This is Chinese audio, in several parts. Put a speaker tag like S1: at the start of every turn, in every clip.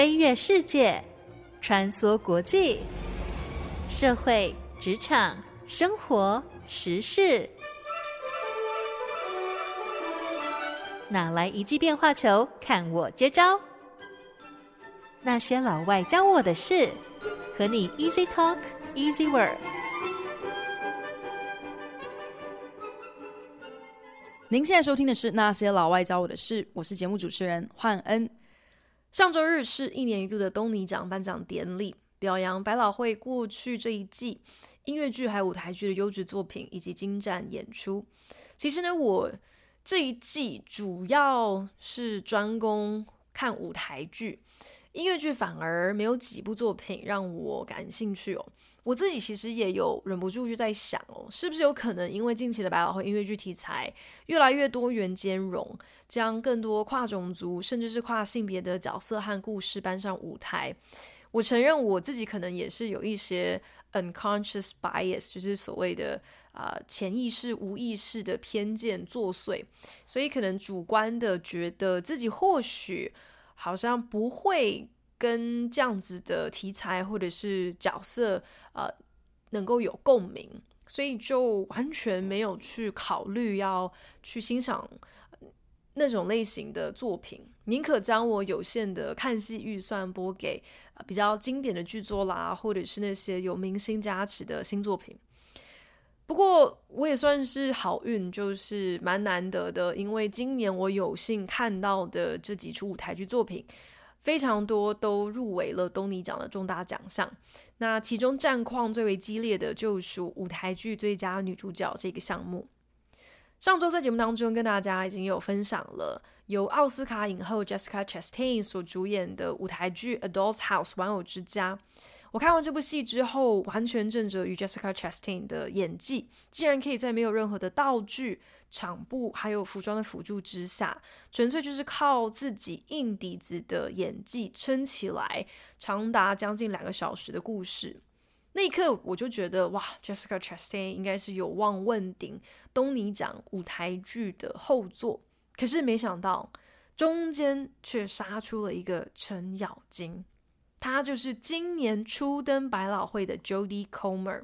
S1: 飞跃世界，穿梭国际，社会、职场、生活、时事，哪来一记变化球？看我接招！那些老外教我的事，和你 Easy Talk Easy Work。
S2: 您现在收听的是《那些老外教我的事》，我是节目主持人焕恩。上周日是一年一度的东尼奖颁奖典礼，表扬百老汇过去这一季音乐剧还有舞台剧的优质作品以及精湛演出。其实呢，我这一季主要是专攻看舞台剧，音乐剧反而没有几部作品让我感兴趣哦。我自己其实也有忍不住就在想哦，是不是有可能因为近期的百老汇音乐剧题材越来越多元兼容，将更多跨种族甚至是跨性别的角色和故事搬上舞台？我承认我自己可能也是有一些 unconscious bias，就是所谓的啊、呃、潜意识、无意识的偏见作祟，所以可能主观的觉得自己或许好像不会。跟这样子的题材或者是角色，呃，能够有共鸣，所以就完全没有去考虑要去欣赏那种类型的作品，宁可将我有限的看戏预算拨给比较经典的剧作啦，或者是那些有明星加持的新作品。不过我也算是好运，就是蛮难得的，因为今年我有幸看到的这几出舞台剧作品。非常多都入围了东尼奖的重大奖项，那其中战况最为激烈的就属舞台剧最佳女主角这个项目。上周在节目当中跟大家已经有分享了由奥斯卡影后 Jessica Chastain 所主演的舞台剧《Adults House》玩偶之家。我看完这部戏之后，完全震慑于 Jessica Chastain 的演技，竟然可以在没有任何的道具、场布还有服装的辅助之下，纯粹就是靠自己硬底子的演技撑起来长达将近两个小时的故事。那一刻，我就觉得哇，Jessica Chastain 应该是有望问鼎东尼奖舞台剧的后座。可是没想到，中间却杀出了一个程咬金。她就是今年初登百老汇的 Jodie Comer。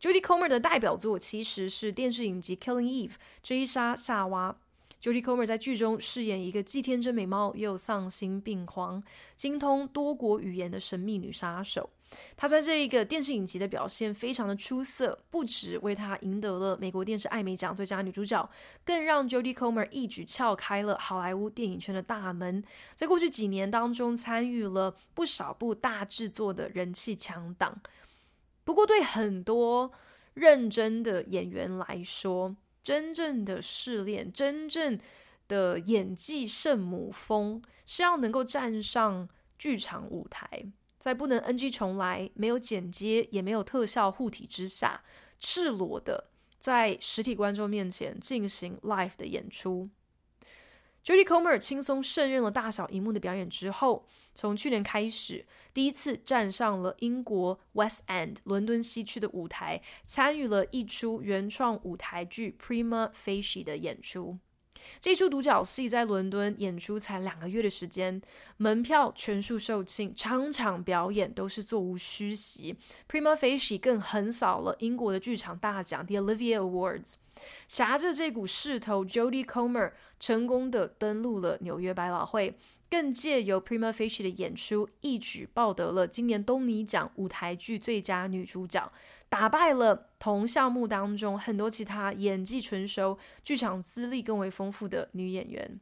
S2: Jodie Comer 的代表作其实是电视影集《Killing Eve》追杀夏娃。Jodie Comer 在剧中饰演一个既天真美貌又丧心病狂、精通多国语言的神秘女杀手。她在这一个电视影集的表现非常的出色，不止为她赢得了美国电视艾美奖最佳女主角，更让 Jodie Comer 一举撬开了好莱坞电影圈的大门。在过去几年当中，参与了不少部大制作的人气强档。不过，对很多认真的演员来说，真正的试炼，真正的演技圣母峰，是要能够站上剧场舞台。在不能 NG 重来、没有剪接也没有特效护体之下，赤裸的在实体观众面前进行 live 的演出。Jodie Comer 轻松胜任了大小荧幕的表演之后，从去年开始，第一次站上了英国 West End 伦敦西区的舞台，参与了一出原创舞台剧 Prima Facie 的演出。这出独角戏在伦敦演出才两个月的时间，门票全数售罄，场场表演都是座无虚席。Prima Facie 更横扫了英国的剧场大奖 The Olivier Awards。挟着这股势头，Jodie Comer 成功的登陆了纽约百老汇，更借由 Prima Facie 的演出，一举抱得了今年东尼奖舞台剧最佳女主角。打败了同项目当中很多其他演技纯熟、剧场资历更为丰富的女演员。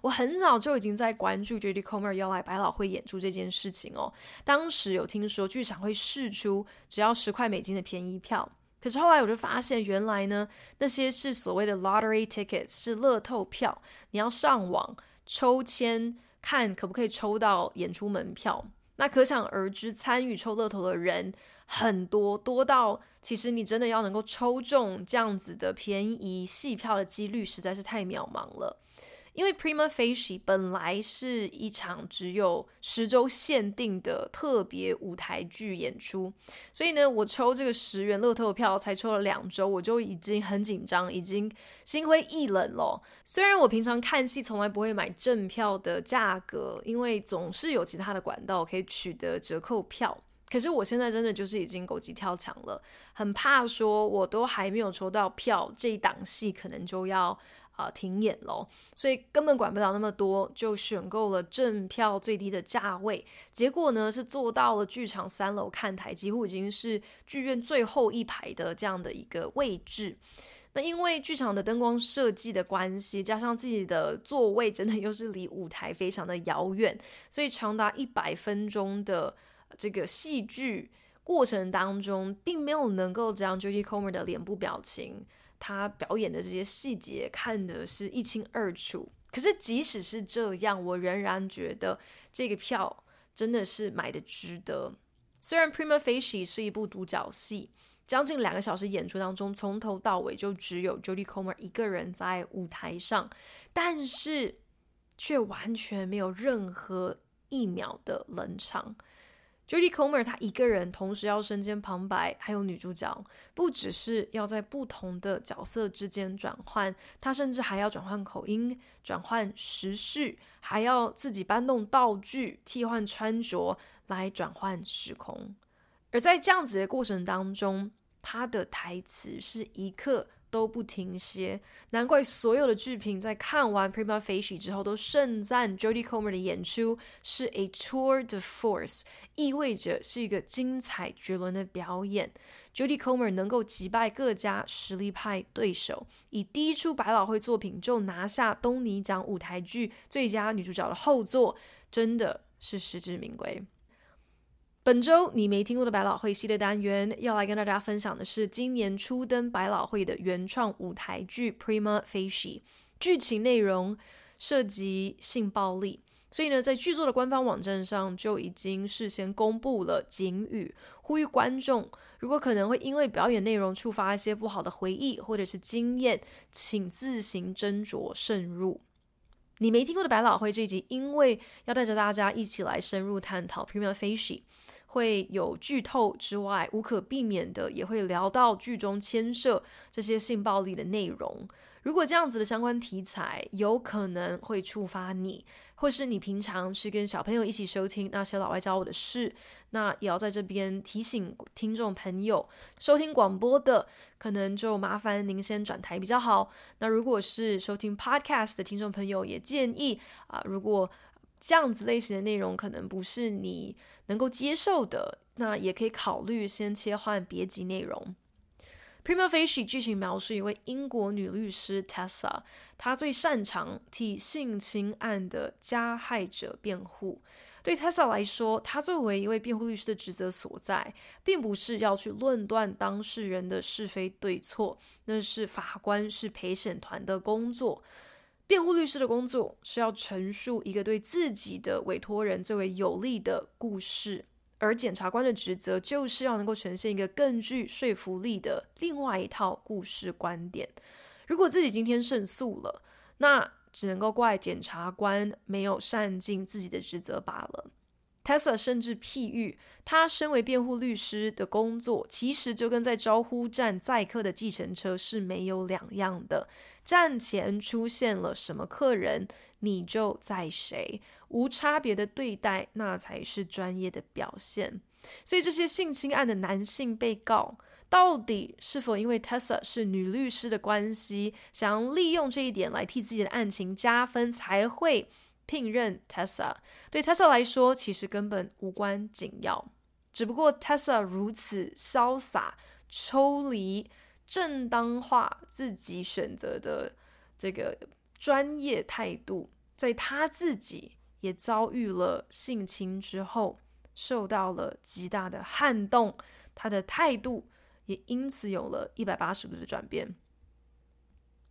S2: 我很早就已经在关注 Judy Comer 要来百老汇演出这件事情哦。当时有听说剧场会试出只要十块美金的便宜票，可是后来我就发现，原来呢那些是所谓的 lottery tickets，是乐透票，你要上网抽签看可不可以抽到演出门票。那可想而知，参与抽乐透的人很多，多到其实你真的要能够抽中这样子的便宜戏票的几率实在是太渺茫了。因为 Prima Facie 本来是一场只有十周限定的特别舞台剧演出，所以呢，我抽这个十元乐透票才抽了两周，我就已经很紧张，已经心灰意冷了。虽然我平常看戏从来不会买正票的价格，因为总是有其他的管道可以取得折扣票，可是我现在真的就是已经狗急跳墙了，很怕说我都还没有抽到票，这一档戏可能就要。啊，停演喽，所以根本管不了那么多，就选购了正票最低的价位。结果呢，是坐到了剧场三楼看台，几乎已经是剧院最后一排的这样的一个位置。那因为剧场的灯光设计的关系，加上自己的座位真的又是离舞台非常的遥远，所以长达一百分钟的这个戏剧过程当中，并没有能够将 Jodie Comer 的脸部表情。他表演的这些细节看的是一清二楚，可是即使是这样，我仍然觉得这个票真的是买的值得。虽然《Prima Facie》是一部独角戏，将近两个小时演出当中，从头到尾就只有 Jodie Comer 一个人在舞台上，但是却完全没有任何一秒的冷场。Judy Comer 她一个人同时要身兼旁白，还有女主角，不只是要在不同的角色之间转换，她甚至还要转换口音、转换时序，还要自己搬动道具、替换穿着来转换时空。而在这样子的过程当中，她的台词是一刻都不停歇，难怪所有的剧评在看完《Prima Facie》之后都盛赞 Jodie Comer 的演出是 a tour de force，意味着是一个精彩绝伦的表演。Jodie Comer 能够击败各家实力派对手，以第一出百老汇作品就拿下东尼奖舞台剧最佳女主角的后座，真的是实至名归。本周你没听过的百老汇系列单元，要来跟大家分享的是今年初登百老汇的原创舞台剧《Prima Facie》。剧情内容涉及性暴力，所以呢，在剧作的官方网站上就已经事先公布了警语，呼吁观众如果可能会因为表演内容触发一些不好的回忆或者是经验，请自行斟酌慎入。你没听过的百老汇这一集，因为要带着大家一起来深入探讨《Prima Facie》。会有剧透之外，无可避免的也会聊到剧中牵涉这些性暴力的内容。如果这样子的相关题材有可能会触发你，或是你平常是跟小朋友一起收听那些老外教我的事，那也要在这边提醒听众朋友，收听广播的可能就麻烦您先转台比较好。那如果是收听 Podcast 的听众朋友，也建议啊，如果这样子类型的内容可能不是你能够接受的，那也可以考虑先切换别集内容。Prima Facie 剧情描述一位英国女律师 Tessa，她最擅长替性侵案的加害者辩护。对 Tessa 来说，她作为一位辩护律师的职责所在，并不是要去论断当事人的是非对错，那是法官是陪审团的工作。辩护律师的工作是要陈述一个对自己的委托人最为有利的故事，而检察官的职责就是要能够呈现一个更具说服力的另外一套故事观点。如果自己今天胜诉了，那只能够怪检察官没有善尽自己的职责罢了。Tessa 甚至譬喻，他身为辩护律师的工作，其实就跟在招呼站载客的计程车是没有两样的。站前出现了什么客人，你就载谁，无差别的对待，那才是专业的表现。所以，这些性侵案的男性被告，到底是否因为 Tessa 是女律师的关系，想要利用这一点来替自己的案情加分，才会？聘任 Tessa 对 Tessa 来说，其实根本无关紧要。只不过 Tessa 如此潇洒、抽离、正当化自己选择的这个专业态度，在他自己也遭遇了性侵之后，受到了极大的撼动，他的态度也因此有了一百八十度的转变。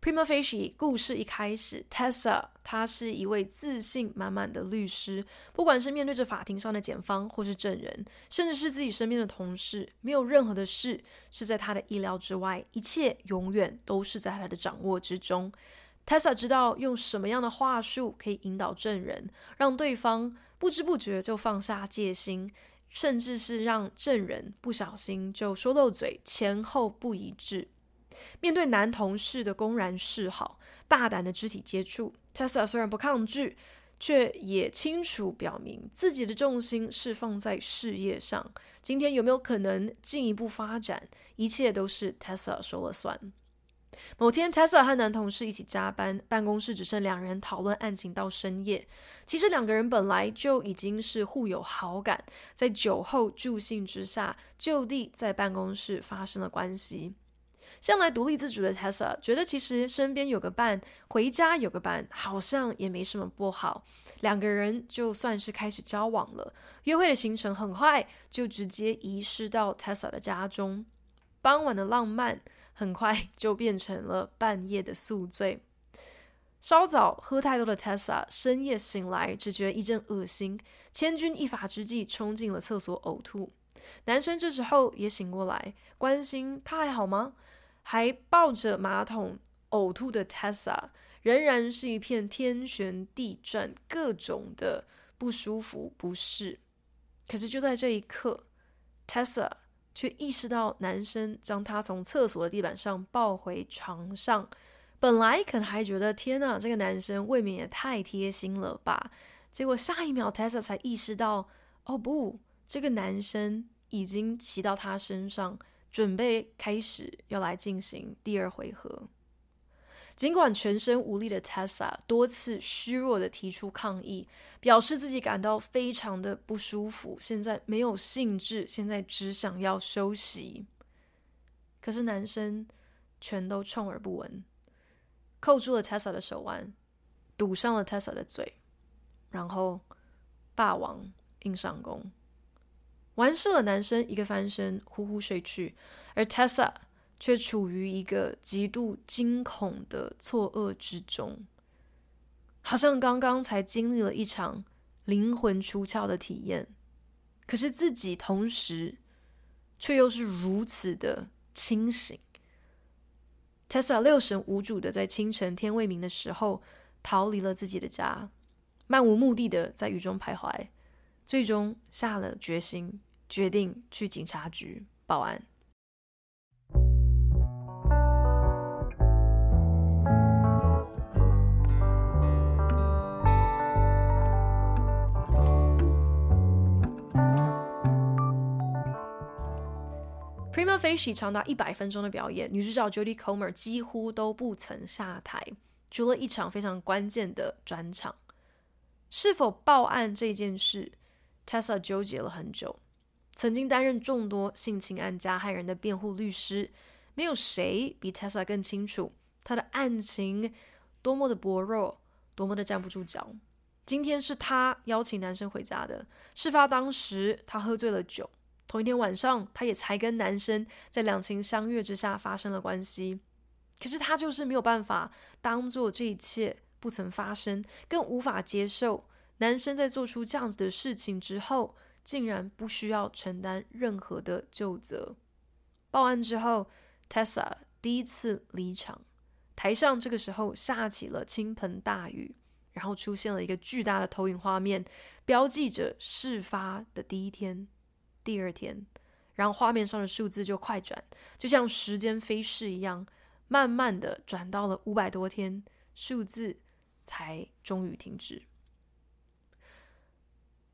S2: Prima Facie 故事一开始，Tessa 她是一位自信满满的律师，不管是面对着法庭上的检方或是证人，甚至是自己身边的同事，没有任何的事是在她的意料之外，一切永远都是在她的掌握之中。Tessa 知道用什么样的话术可以引导证人，让对方不知不觉就放下戒心，甚至是让证人不小心就说漏嘴，前后不一致。面对男同事的公然示好、大胆的肢体接触，Tessa 虽然不抗拒，却也清楚表明自己的重心是放在事业上。今天有没有可能进一步发展，一切都是 Tessa 说了算。某天，Tessa 和男同事一起加班，办公室只剩两人讨论案情到深夜。其实两个人本来就已经是互有好感，在酒后助兴之下，就地在办公室发生了关系。向来独立自主的 Tessa 觉得，其实身边有个伴，回家有个伴，好像也没什么不好。两个人就算是开始交往了，约会的行程很快就直接移师到 Tessa 的家中。傍晚的浪漫很快 就变成了半夜的宿醉。稍早喝太多的 Tessa 深夜醒来，只觉得一阵恶心，千钧一发之际冲进了厕所呕吐。男生这时候也醒过来，关心他还好吗？还抱着马桶呕吐的 Tessa，仍然是一片天旋地转，各种的不舒服不适。可是就在这一刻，Tessa 却意识到男生将她从厕所的地板上抱回床上。本来可能还觉得天哪，这个男生未免也太贴心了吧？结果下一秒，Tessa 才意识到，哦不，这个男生已经骑到她身上。准备开始要来进行第二回合。尽管全身无力的 Tessa 多次虚弱的提出抗议，表示自己感到非常的不舒服，现在没有兴致，现在只想要休息。可是男生全都充耳不闻，扣住了 Tessa 的手腕，堵上了 Tessa 的嘴，然后霸王硬上弓。完事了，男生一个翻身，呼呼睡去，而 Tessa 却处于一个极度惊恐的错愕之中，好像刚刚才经历了一场灵魂出窍的体验，可是自己同时却又是如此的清醒。Tessa 六神无主的在清晨天未明的时候逃离了自己的家，漫无目的的在雨中徘徊，最终下了决心。决定去警察局报案。Prima Facie 长达一百分钟的表演，女主角 Jodie Comer 几乎都不曾下台，除了一场非常关键的转场。是否报案这件事，Tessa 纠结了很久。曾经担任众多性侵案加害人的辩护律师，没有谁比 Tessa 更清楚他的案情多么的薄弱，多么的站不住脚。今天是他邀请男生回家的，事发当时他喝醉了酒，同一天晚上他也才跟男生在两情相悦之下发生了关系。可是他就是没有办法当做这一切不曾发生，更无法接受男生在做出这样子的事情之后。竟然不需要承担任何的究责。报案之后，Tessa 第一次离场，台上这个时候下起了倾盆大雨，然后出现了一个巨大的投影画面，标记着事发的第一天、第二天，然后画面上的数字就快转，就像时间飞逝一样，慢慢的转到了五百多天，数字才终于停止。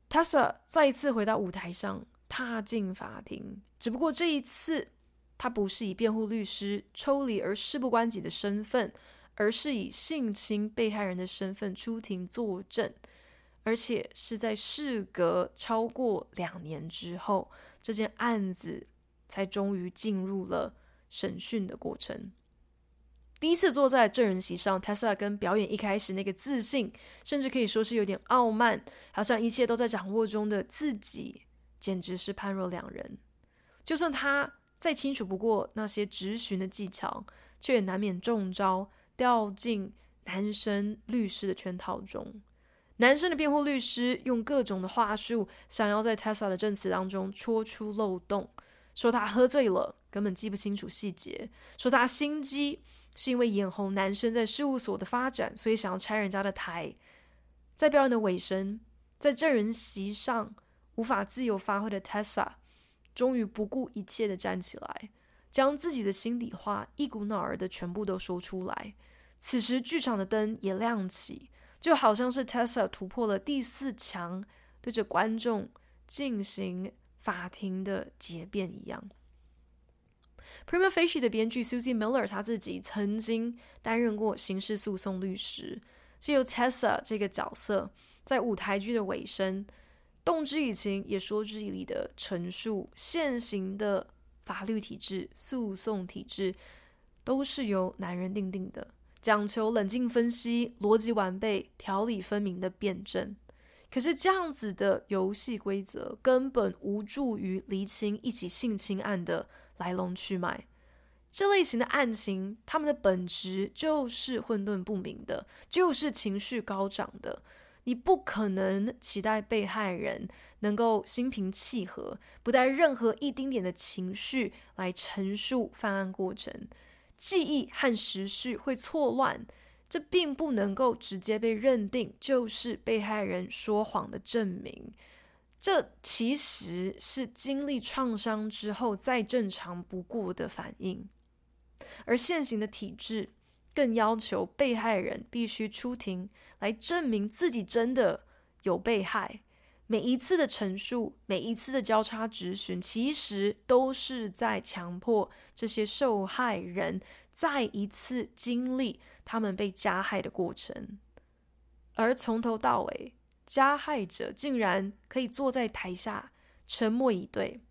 S2: Tessa 再一次回到舞台上，踏进法庭。只不过这一次，他不是以辩护律师抽离而事不关己的身份，而是以性侵被害人的身份出庭作证，而且是在事隔超过两年之后，这件案子才终于进入了审讯的过程。第一次坐在证人席上，Tessa 跟表演一开始那个自信，甚至可以说是有点傲慢，好像一切都在掌握中的自己，简直是判若两人。就算他再清楚不过那些质询的技巧，却也难免中招，掉进男生律师的圈套中。男生的辩护律师用各种的话术，想要在 Tessa 的证词当中戳出漏洞，说他喝醉了，根本记不清楚细节，说他心机。是因为眼红男生在事务所的发展，所以想要拆人家的台。在表演的尾声，在证人席上无法自由发挥的 Tessa，终于不顾一切的站起来，将自己的心里话一股脑儿的全部都说出来。此时，剧场的灯也亮起，就好像是 Tessa 突破了第四墙，对着观众进行法庭的结辩一样。Prima Facie 的编剧 Susie Miller 他自己曾经担任过刑事诉讼律师，借由 Tessa 这个角色，在舞台剧的尾声，动之以情也说之以理的陈述现行的法律体制、诉讼体制都是由男人定定的。讲求冷静分析、逻辑完备、条理分明的辩证，可是这样子的游戏规则根本无助于厘清一起性侵案的来龙去脉。这类型的案情，他们的本质就是混沌不明的，就是情绪高涨的。你不可能期待被害人能够心平气和，不带任何一丁点的情绪来陈述犯案过程。记忆和时序会错乱，这并不能够直接被认定就是被害人说谎的证明。这其实是经历创伤之后再正常不过的反应。而现行的体制更要求被害人必须出庭来证明自己真的有被害。每一次的陈述，每一次的交叉质询，其实都是在强迫这些受害人再一次经历他们被加害的过程。而从头到尾，加害者竟然可以坐在台下沉默以对，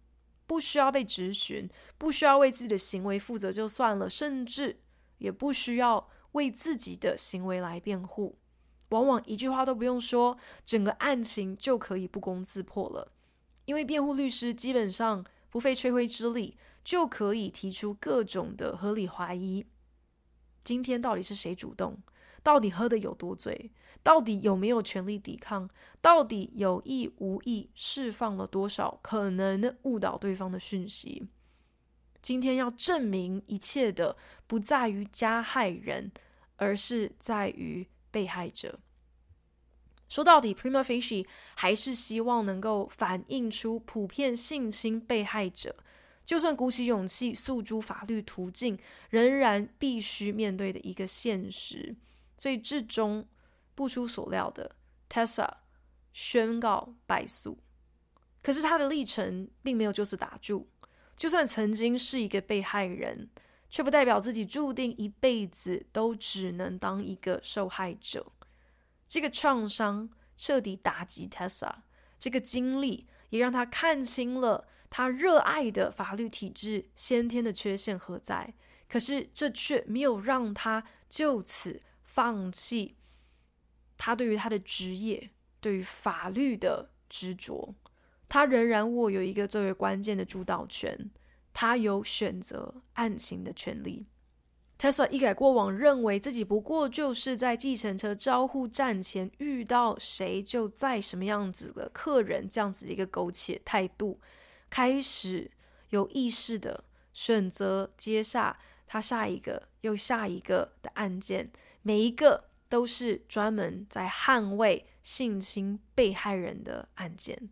S2: 不需要被质询，不需要为自己的行为负责就算了，甚至也不需要为自己的行为来辩护。往往一句话都不用说，整个案情就可以不攻自破了。因为辩护律师基本上不费吹灰之力，就可以提出各种的合理怀疑。今天到底是谁主动？到底喝得有多醉？到底有没有权力抵抗？到底有意无意释放了多少可能误导对方的讯息？今天要证明一切的不在于加害人，而是在于。被害者说到底，prima facie 还是希望能够反映出普遍性侵被害者，就算鼓起勇气诉诸法律途径，仍然必须面对的一个现实。所以至终不出所料的，Tessa 宣告败诉。可是他的历程并没有就此打住，就算曾经是一个被害人。却不代表自己注定一辈子都只能当一个受害者。这个创伤彻底打击 Tessa，这个经历也让他看清了他热爱的法律体制先天的缺陷何在。可是这却没有让他就此放弃他对于他的职业、对于法律的执着。他仍然握有一个最为关键的主导权。他有选择案情的权利。Tessa 一改过往认为自己不过就是在计程车招呼站前遇到谁就在什么样子的客人这样子的一个苟且态度，开始有意识的选择接下他下一个又下一个的案件，每一个都是专门在捍卫性侵被害人的案件。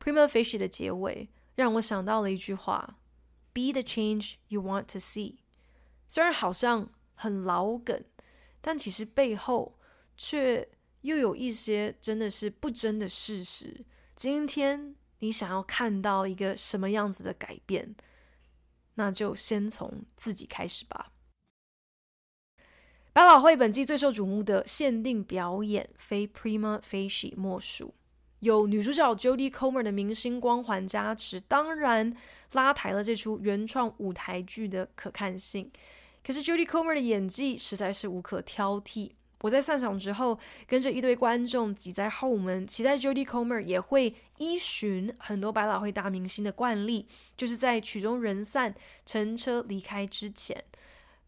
S2: Prima facie 的结尾让我想到了一句话。Be the change you want to see。虽然好像很老梗，但其实背后却又有一些真的是不争的事实。今天你想要看到一个什么样子的改变，那就先从自己开始吧。百老汇本季最受瞩目的限定表演，非 Prima Facie 莫属。有女主角 Jodie Comer 的明星光环加持，当然拉抬了这出原创舞台剧的可看性。可是 Jodie Comer 的演技实在是无可挑剔。我在散场之后，跟着一堆观众挤在后门，期待 Jodie Comer 也会依循很多百老汇大明星的惯例，就是在曲终人散、乘车离开之前，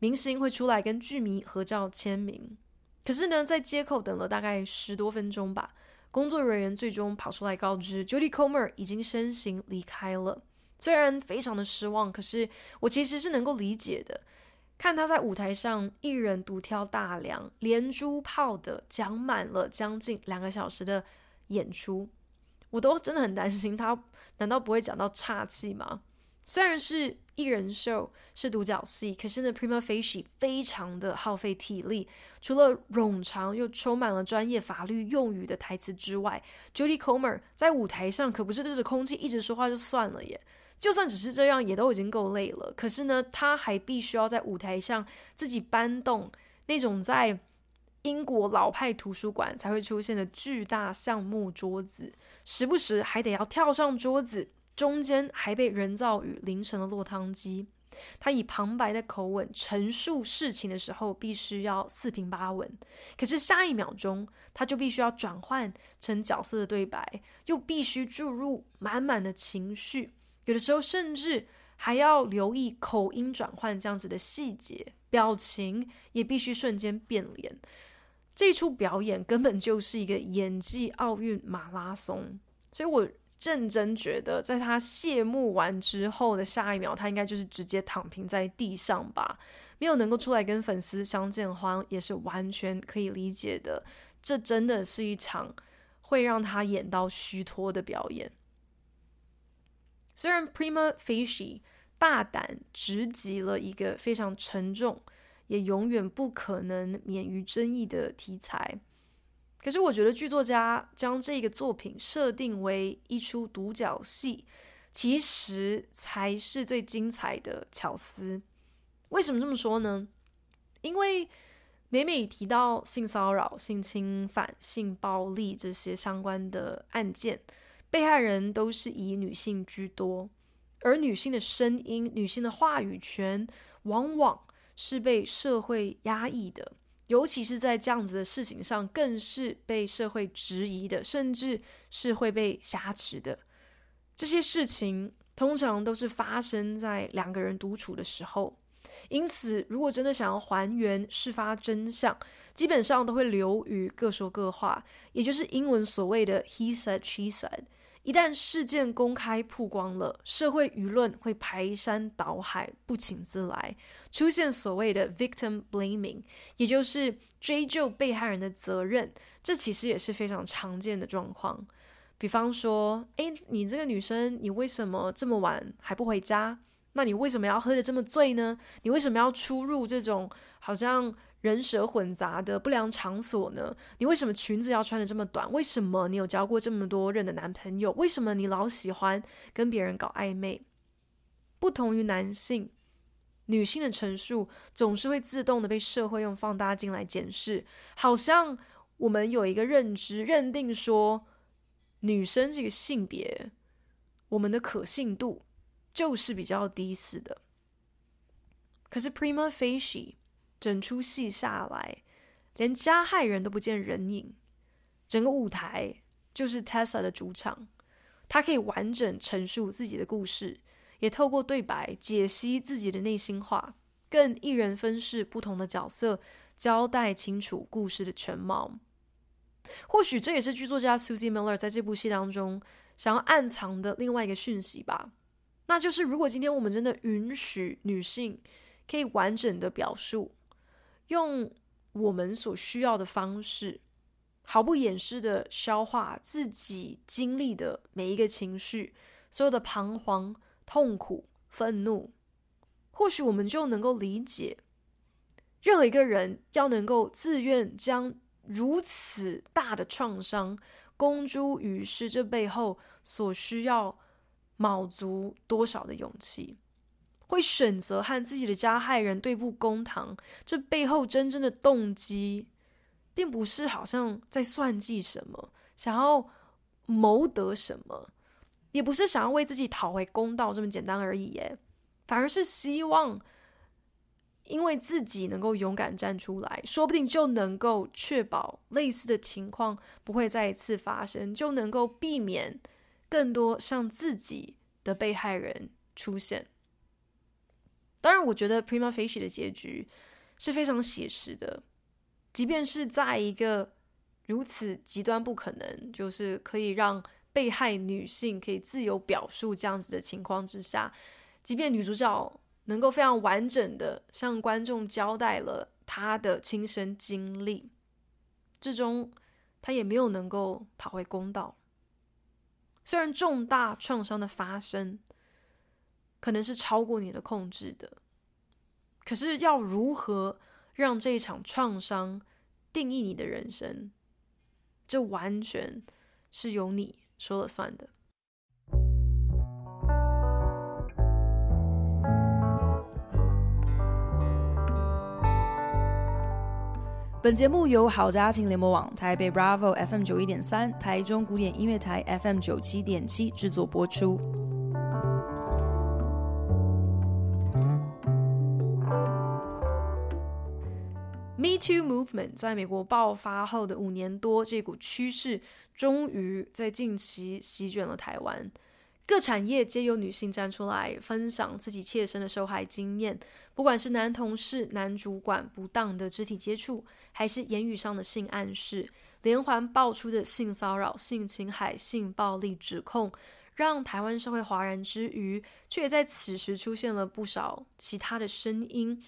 S2: 明星会出来跟剧迷合照签名。可是呢，在街口等了大概十多分钟吧。工作人员最终跑出来告知，Jodie Comer 已经先行离开了。虽然非常的失望，可是我其实是能够理解的。看他在舞台上一人独挑大梁，连珠炮的讲满了将近两个小时的演出，我都真的很担心他，难道不会讲到岔气吗？虽然是一人秀，是独角戏，可是呢，Prima Facie 非常的耗费体力。除了冗长又充满了专业法律用语的台词之外，Jodie Comer 在舞台上可不是对着空气一直说话就算了耶。就算只是这样，也都已经够累了。可是呢，他还必须要在舞台上自己搬动那种在英国老派图书馆才会出现的巨大橡木桌子，时不时还得要跳上桌子。中间还被人造雨淋成了落汤鸡。他以旁白的口吻陈述事情的时候，必须要四平八稳。可是下一秒钟，他就必须要转换成角色的对白，又必须注入满满的情绪。有的时候，甚至还要留意口音转换这样子的细节，表情也必须瞬间变脸。这一出表演根本就是一个演技奥运马拉松，所以我。认真觉得，在他谢幕完之后的下一秒，他应该就是直接躺平在地上吧。没有能够出来跟粉丝相见欢，也是完全可以理解的。这真的是一场会让他演到虚脱的表演。虽然 Prima Facie 大胆直击了一个非常沉重，也永远不可能免于争议的题材。可是我觉得剧作家将这个作品设定为一出独角戏，其实才是最精彩的巧思。为什么这么说呢？因为每每提到性骚扰、性侵犯、性暴力这些相关的案件，被害人都是以女性居多，而女性的声音、女性的话语权，往往是被社会压抑的。尤其是在这样子的事情上，更是被社会质疑的，甚至是会被挟持的。这些事情通常都是发生在两个人独处的时候，因此，如果真的想要还原事发真相，基本上都会流于各说各话，也就是英文所谓的 “he said, she said”。一旦事件公开曝光了，社会舆论会排山倒海，不请自来，出现所谓的 victim blaming，也就是追究被害人的责任。这其实也是非常常见的状况。比方说，诶，你这个女生，你为什么这么晚还不回家？那你为什么要喝得这么醉呢？你为什么要出入这种好像……人蛇混杂的不良场所呢？你为什么裙子要穿得这么短？为什么你有交过这么多任的男朋友？为什么你老喜欢跟别人搞暧昧？不同于男性，女性的陈述总是会自动的被社会用放大镜来检视，好像我们有一个认知，认定说女生这个性别，我们的可信度就是比较低似的。可是 Prima Facie。整出戏下来，连加害人都不见人影，整个舞台就是 Tessa 的主场。她可以完整陈述自己的故事，也透过对白解析自己的内心话，更一人分饰不同的角色，交代清楚故事的全貌。或许这也是剧作家 Susie Miller 在这部戏当中想要暗藏的另外一个讯息吧。那就是，如果今天我们真的允许女性可以完整的表述。用我们所需要的方式，毫不掩饰的消化自己经历的每一个情绪，所有的彷徨、痛苦、愤怒，或许我们就能够理解，任何一个人要能够自愿将如此大的创伤公诸于世，这背后所需要卯足多少的勇气。会选择和自己的加害人对簿公堂，这背后真正的动机，并不是好像在算计什么，想要谋得什么，也不是想要为自己讨回公道这么简单而已，耶，反而是希望，因为自己能够勇敢站出来，说不定就能够确保类似的情况不会再一次发生，就能够避免更多像自己的被害人出现。当然，我觉得 Prima Facie 的结局是非常写实的，即便是在一个如此极端不可能，就是可以让被害女性可以自由表述这样子的情况之下，即便女主角能够非常完整的向观众交代了她的亲身经历，最终她也没有能够讨回公道。虽然重大创伤的发生可能是超过你的控制的，可是要如何让这一场创伤定义你的人生，这完全是由你说了算的。本节目由好家庭联盟网、台北 Bravo FM 九一点三、台中古典音乐台 FM 九七点七制作播出。Me Too Movement 在美国爆发后的五年多，这股趋势终于在近期席卷了台湾。各产业皆有女性站出来分享自己切身的受害经验，不管是男同事、男主管不当的肢体接触，还是言语上的性暗示，连环爆出的性骚扰、性侵害、性暴力指控，让台湾社会哗然之余，却也在此时出现了不少其他的声音。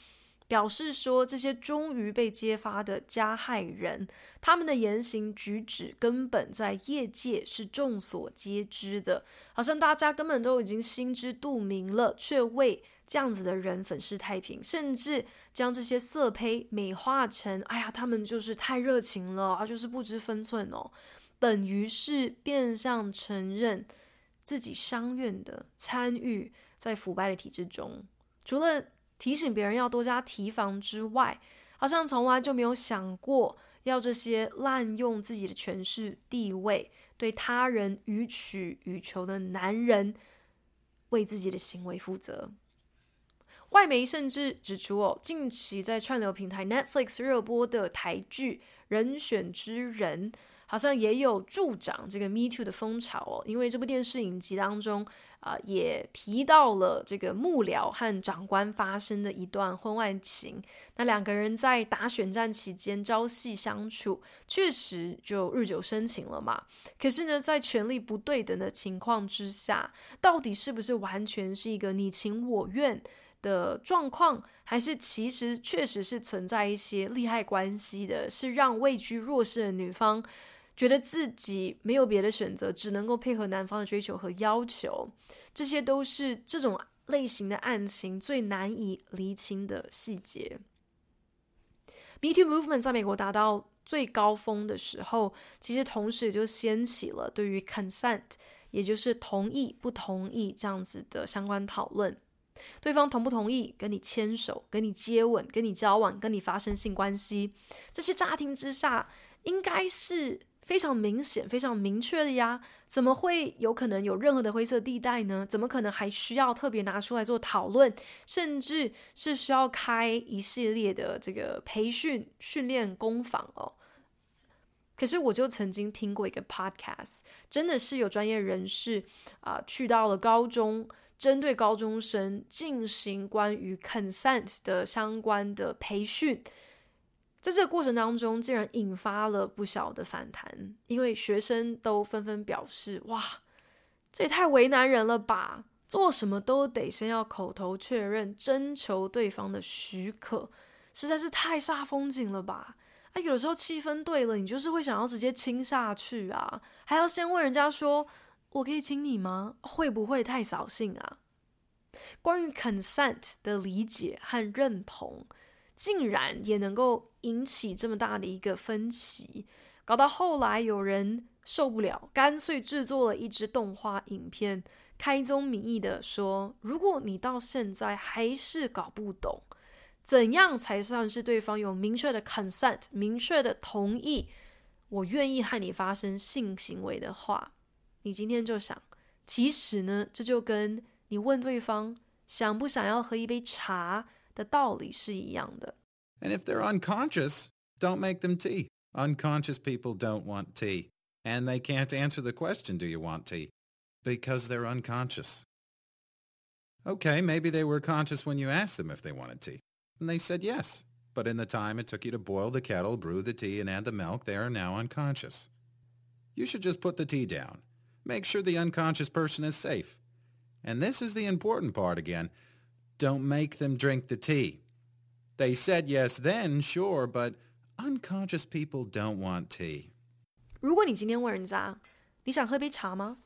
S2: 表示说，这些终于被揭发的加害人，他们的言行举止根本在业界是众所皆知的，好像大家根本都已经心知肚明了，却为这样子的人粉饰太平，甚至将这些色胚美化成，哎呀，他们就是太热情了，啊，就是不知分寸哦，等于是变相承认自己商院的参与在腐败的体制中，除了。提醒别人要多加提防之外，好像从来就没有想过要这些滥用自己的权势地位，对他人予取予求的男人为自己的行为负责。外媒甚至指出，哦，近期在串流平台 Netflix 热播的台剧《人选之人》。好像也有助长这个 Me Too 的风潮哦，因为这部电视影集当中啊、也提到了这个幕僚和长官发生的一段婚外情。那两个人在打选战期间朝夕相处，确实就日久生情了嘛。可是呢，在权力不对等的情况之下，到底是不是完全是一个你情我愿的状况，还是其实确实是存在一些利害关系的，是让位居弱势的女方。觉得自己没有别的选择，只能够配合男方的追求和要求，这些都是这种类型的案情最难以厘清的细节。Me Too Movement 在美国达到最高峰的时候，其实同时也就掀起了对于 consent，也就是同意不同意这样子的相关讨论。对方同不同意跟你牵手、跟你接吻、跟你交往、跟你发生性关系，这些乍听之下应该是。非常明显、非常明确的呀，怎么会有可能有任何的灰色地带呢？怎么可能还需要特别拿出来做讨论，甚至是需要开一系列的这个培训、训练工坊哦？可是我就曾经听过一个 podcast，真的是有专业人士啊、去到了高中，针对高中生进行关于 consent 的相关的培训。在这个过程当中，竟然引发了不小的反弹，因为学生都纷纷表示：“哇，这也太为难人了吧！做什么都得先要口头确认，征求对方的许可，实在是太煞风景了吧！啊，有的时候气氛对了，你就是会想要直接亲下去啊，还要先问人家说：‘我可以亲你吗？’会不会太扫兴啊？关于 consent 的理解和认同。”竟然也能够引起这么大的一个分歧，搞到后来有人受不了，干脆制作了一支动画影片，开宗明义的说：如果你到现在还是搞不懂，怎样才算是对方有明确的 consent，明确的同意，我愿意和你发生性行为的话，你今天就想，其实呢，这就跟你问对方想不想要喝一杯茶。的道理是一样的。
S3: And if they're unconscious, don't make them tea. Unconscious people don't want tea. And they can't answer the question, do you want tea? Because they're unconscious. Okay, maybe they were conscious when you asked them if they wanted tea. And they said yes. But in the time it took you to boil the kettle, brew the tea, and add the milk, they are now unconscious. You should just put the tea down. Make sure the unconscious person is safe. And this is the important part again. Don't make them drink the tea. They said yes then, sure, but unconscious people don't want tea.
S2: 如果你今天问人家，你想喝杯茶吗？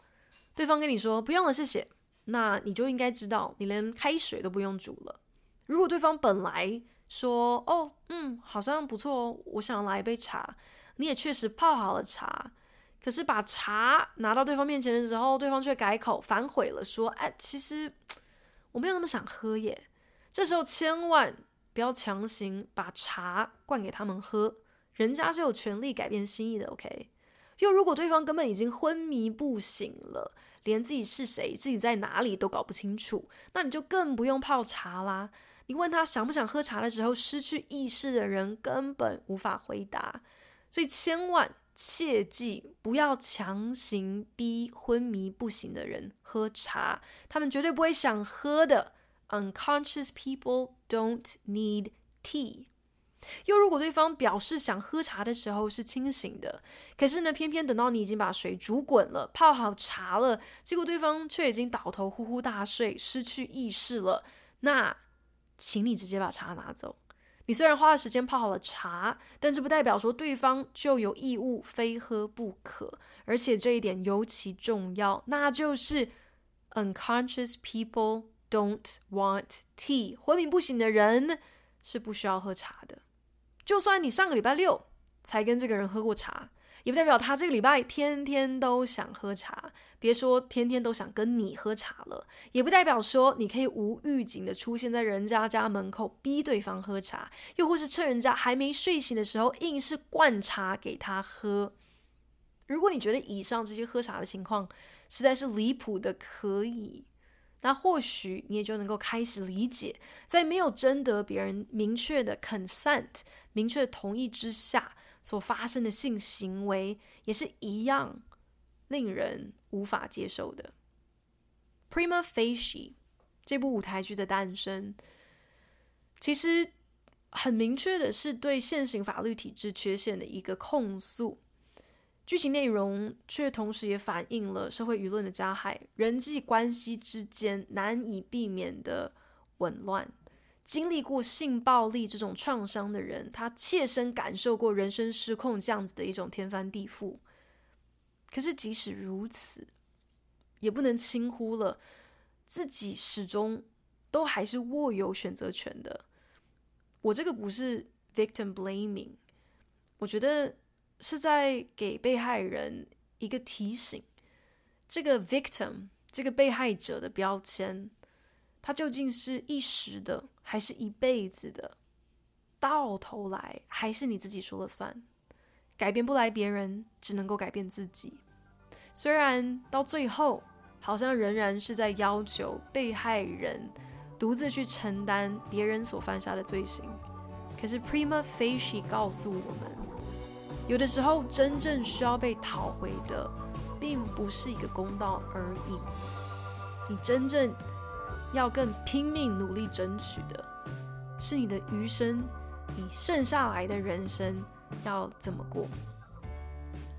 S2: 对方跟你说不用了，谢谢。那你就应该知道，你连开水都不用煮了。如果对方本来说哦，嗯，好像不错哦，我想来一杯茶，你也确实泡好了茶，可是把茶拿到对方面前的时候，对方却改口反悔了，说，哎，其实我没有那么想喝耶。这时候千万不要强行把茶灌给他们喝，人家是有权利改变心意的，OK？又如果对方根本已经昏迷不醒了，连自己是谁、自己在哪里都搞不清楚，那你就更不用泡茶啦。你问他想不想喝茶的时候，失去意识的人根本无法回答。所以千万切记不要强行逼昏迷不醒的人喝茶，他们绝对不会想喝的。Unconscious people don't need tea. 又如果对方表示想喝茶的时候是清醒的，可是呢，偏偏等到你已经把水煮滚了，泡好茶了，结果对方却已经倒头呼呼大睡，失去意识了，那请你直接把茶拿走。你虽然花了时间泡好了茶，但这不代表说对方就有义务非喝不可，而且这一点尤其重要，那就是 unconscious people don't want tea，昏迷不醒的人是不需要喝茶的。就算你上个礼拜六才跟这个人喝过茶，也不代表他这个礼拜天天都想喝茶。别说天天都想跟你喝茶了，也不代表说你可以无预警的出现在人家家门口逼对方喝茶，又或是趁人家还没睡醒的时候硬是灌茶给他喝。如果你觉得以上这些喝茶的情况实在是离谱的可以，那或许你也就能够开始理解，在没有征得别人明确的 consent。明确的同意之下所发生的性行为，也是一样令人无法接受的。Prima facie 这部舞台剧的诞生，其实很明确的是对现行法律体制缺陷的一个控诉。剧情内容却同时也反映了社会舆论的加害，人际关系之间难以避免的紊乱。经历过性暴力这种创伤的人，他切身感受过人生失控这样子的一种天翻地覆。可是即使如此，也不能轻忽了自己始终都还是握有选择权的。我这个不是 victim blaming，我觉得是在给被害人一个提醒：这个 victim，这个被害者的标签。它究竟是一时的，还是一辈子的？到头来还是你自己说了算，改变不来别人，只能够改变自己。虽然到最后，好像仍然是在要求被害人独自去承担别人所犯下的罪行，可是 prima facie 告诉我们，有的时候真正需要被讨回的，并不是一个公道而已。你真正。要更拼命努力争取的，是你的余生，你剩下来的人生要怎么过？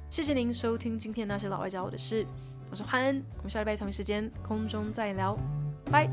S2: 谢谢您收听今天那些老外教我的事，我是欢恩，我们下礼拜同一时间空中再聊，拜。